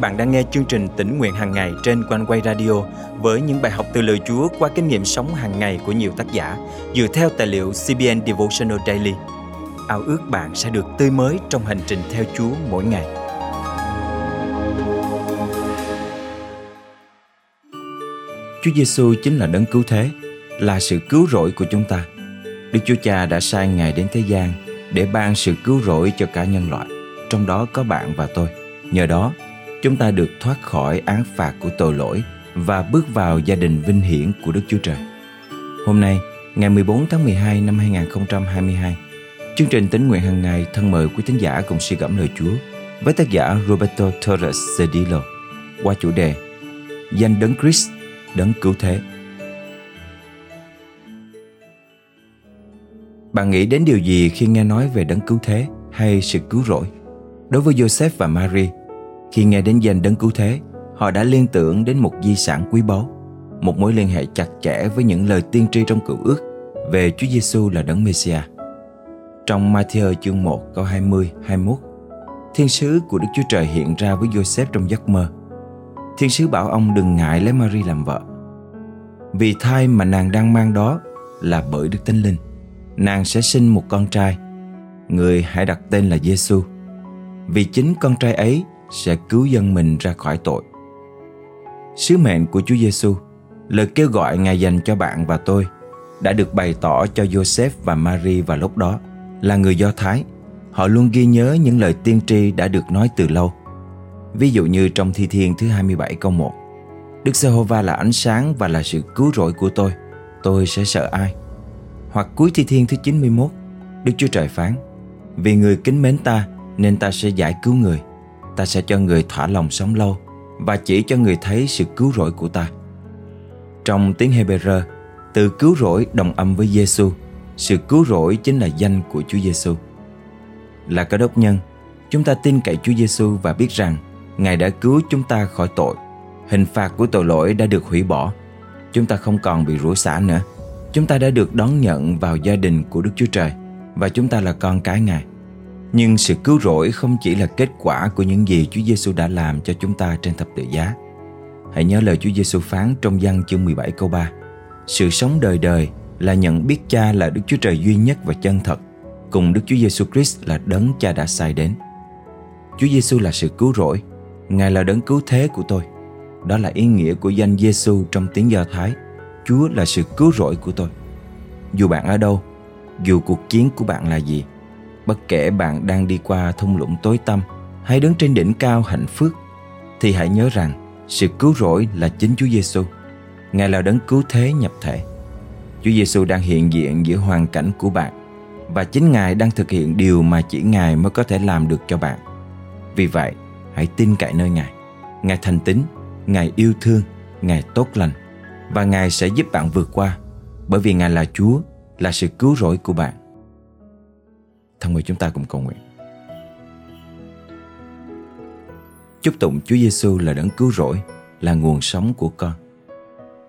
bạn đang nghe chương trình tỉnh nguyện hàng ngày trên quanh quay radio với những bài học từ lời Chúa qua kinh nghiệm sống hàng ngày của nhiều tác giả dựa theo tài liệu CBN Devotional Daily. Ao ước bạn sẽ được tươi mới trong hành trình theo Chúa mỗi ngày. Chúa Giêsu chính là đấng cứu thế, là sự cứu rỗi của chúng ta. Đức Chúa Cha đã sai Ngài đến thế gian để ban sự cứu rỗi cho cả nhân loại, trong đó có bạn và tôi. Nhờ đó, chúng ta được thoát khỏi án phạt của tội lỗi và bước vào gia đình vinh hiển của Đức Chúa Trời. Hôm nay, ngày 14 tháng 12 năm 2022, chương trình tính nguyện hàng ngày thân mời quý tín giả cùng suy gẫm lời Chúa với tác giả Roberto Torres Cedillo qua chủ đề Danh Đấng Christ, Đấng Cứu Thế. Bạn nghĩ đến điều gì khi nghe nói về Đấng Cứu Thế hay sự cứu rỗi? Đối với Joseph và Mary, khi nghe đến danh đấng cứu thế, họ đã liên tưởng đến một di sản quý báu, một mối liên hệ chặt chẽ với những lời tiên tri trong cựu ước về Chúa Giêsu là đấng Mêsia. Trong Matthew chương 1 câu 20 21, thiên sứ của Đức Chúa Trời hiện ra với Joseph trong giấc mơ. Thiên sứ bảo ông đừng ngại lấy Mary làm vợ. Vì thai mà nàng đang mang đó là bởi Đức Thánh Linh. Nàng sẽ sinh một con trai. Người hãy đặt tên là Giêsu. Vì chính con trai ấy sẽ cứu dân mình ra khỏi tội. Sứ mệnh của Chúa Giêsu, lời kêu gọi Ngài dành cho bạn và tôi đã được bày tỏ cho Joseph và Mary vào lúc đó là người Do Thái. Họ luôn ghi nhớ những lời tiên tri đã được nói từ lâu. Ví dụ như trong Thi Thiên thứ 27 câu 1 Đức Giê-hô-va là ánh sáng và là sự cứu rỗi của tôi Tôi sẽ sợ ai Hoặc cuối Thi Thiên thứ 91 Đức Chúa Trời phán Vì người kính mến ta Nên ta sẽ giải cứu người ta sẽ cho người thỏa lòng sống lâu và chỉ cho người thấy sự cứu rỗi của ta. Trong tiếng Hebrew, từ cứu rỗi đồng âm với Giêsu, sự cứu rỗi chính là danh của Chúa Giêsu. Là cơ đốc nhân, chúng ta tin cậy Chúa Giêsu và biết rằng Ngài đã cứu chúng ta khỏi tội. Hình phạt của tội lỗi đã được hủy bỏ. Chúng ta không còn bị rủa xả nữa. Chúng ta đã được đón nhận vào gia đình của Đức Chúa Trời và chúng ta là con cái Ngài. Nhưng sự cứu rỗi không chỉ là kết quả của những gì Chúa Giêsu đã làm cho chúng ta trên thập tự giá. Hãy nhớ lời Chúa Giêsu phán trong văn chương 17 câu 3. Sự sống đời đời là nhận biết Cha là Đức Chúa Trời duy nhất và chân thật, cùng Đức Chúa Giêsu Christ là đấng Cha đã sai đến. Chúa Giêsu là sự cứu rỗi, Ngài là đấng cứu thế của tôi. Đó là ý nghĩa của danh Giêsu trong tiếng Do Thái. Chúa là sự cứu rỗi của tôi. Dù bạn ở đâu, dù cuộc chiến của bạn là gì, bất kể bạn đang đi qua thung lũng tối tăm hay đứng trên đỉnh cao hạnh phúc thì hãy nhớ rằng sự cứu rỗi là chính Chúa Giêsu. Ngài là đấng cứu thế nhập thể. Chúa Giêsu đang hiện diện giữa hoàn cảnh của bạn và chính Ngài đang thực hiện điều mà chỉ Ngài mới có thể làm được cho bạn. Vì vậy, hãy tin cậy nơi Ngài. Ngài thành tín, Ngài yêu thương, Ngài tốt lành và Ngài sẽ giúp bạn vượt qua bởi vì Ngài là Chúa, là sự cứu rỗi của bạn. Thân mời chúng ta cùng cầu nguyện. Chúc tụng Chúa Giêsu là đấng cứu rỗi, là nguồn sống của con.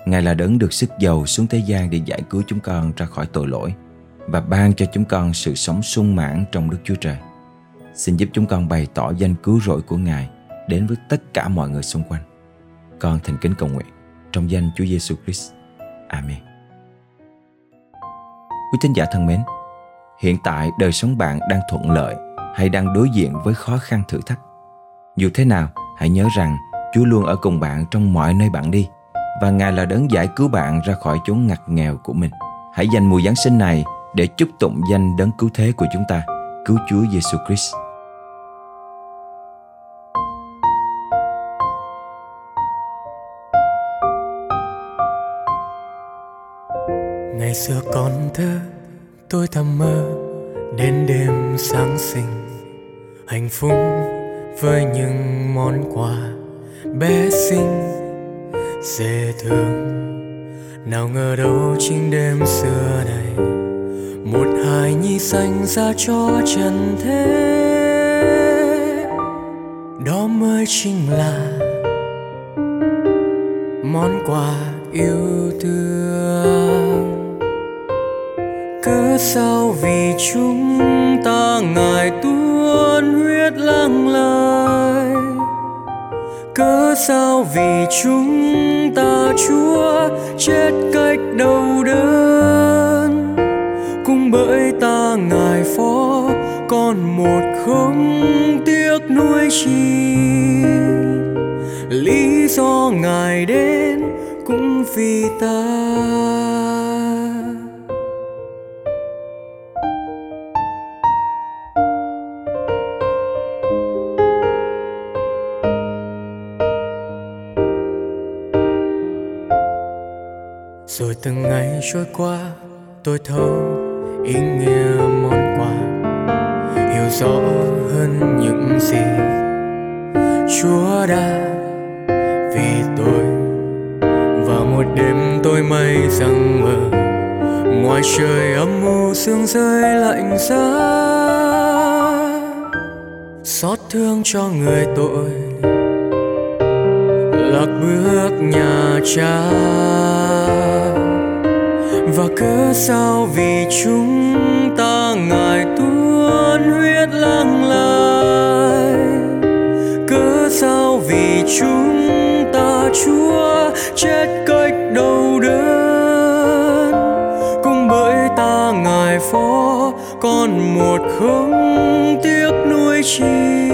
Ngài là đấng được sức giàu xuống thế gian để giải cứu chúng con ra khỏi tội lỗi và ban cho chúng con sự sống sung mãn trong Đức Chúa Trời. Xin giúp chúng con bày tỏ danh cứu rỗi của Ngài đến với tất cả mọi người xung quanh. Con thành kính cầu nguyện trong danh Chúa Giêsu Christ. Amen. Quý tín giả thân mến, hiện tại đời sống bạn đang thuận lợi hay đang đối diện với khó khăn thử thách? Dù thế nào, hãy nhớ rằng chúa luôn ở cùng bạn trong mọi nơi bạn đi và ngài là đấng giải cứu bạn ra khỏi chốn ngặt nghèo của mình. Hãy dành mùa giáng sinh này để chúc tụng danh đấng cứu thế của chúng ta. Cứu chúa giêsu christ. Ngày xưa còn thơ tôi thầm mơ đến đêm sáng sinh, hạnh phúc với những món quà bé xinh, dễ thương. Nào ngờ đâu chính đêm xưa này, một hài nhi xanh ra cho trần thế. Đó mới chính là món quà yêu thương cớ sao vì chúng ta ngài tuôn huyết lăng lai. Cớ sao vì chúng ta, chúa, chết cách đầu đơn. Cũng bởi ta ngài phó, còn một không tiếc nuôi chi. Lý do ngài đến cũng vì ta. Rồi từng ngày trôi qua, tôi thấu ý nghĩa món quà. Hiểu rõ hơn những gì chúa đã vì tôi. Và một đêm tôi mây rằng mờ, ngoài trời âm u sương rơi lạnh giá. Xót thương cho người tội lạc bước nhà cha và cớ sao vì chúng ta ngài tuôn huyết lăng lại cớ sao vì chúng ta chúa chết cách đầu đớn, cũng bởi ta ngài phó còn một không tiếc nuôi chi.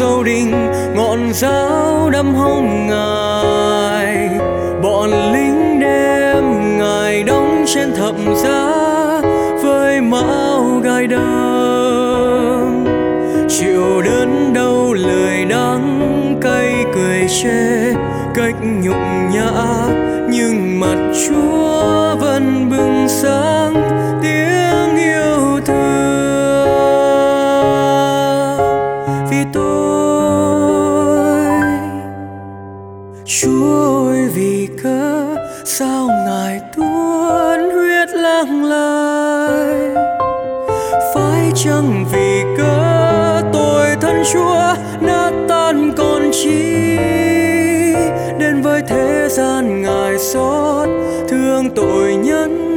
Mang đình ngọn giáo đâm hông ngài. Bọn lính đêm ngài đóng trên thập giá với máu gai đâm chịu đớn đau lời đắng cay cười chê, cách nhục nhã, nhưng mặt chúa vẫn bừng sáng. Vì cớ, sao ngài tuôn huyết lang lại phải chăng vì cớ tôi thân chúa nát tan còn chi? Đến với thế gian ngài xót thương tội nhân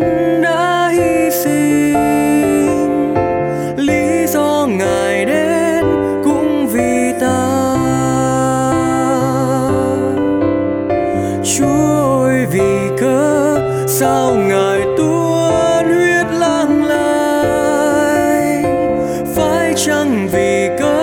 chẳng chăng vì cớ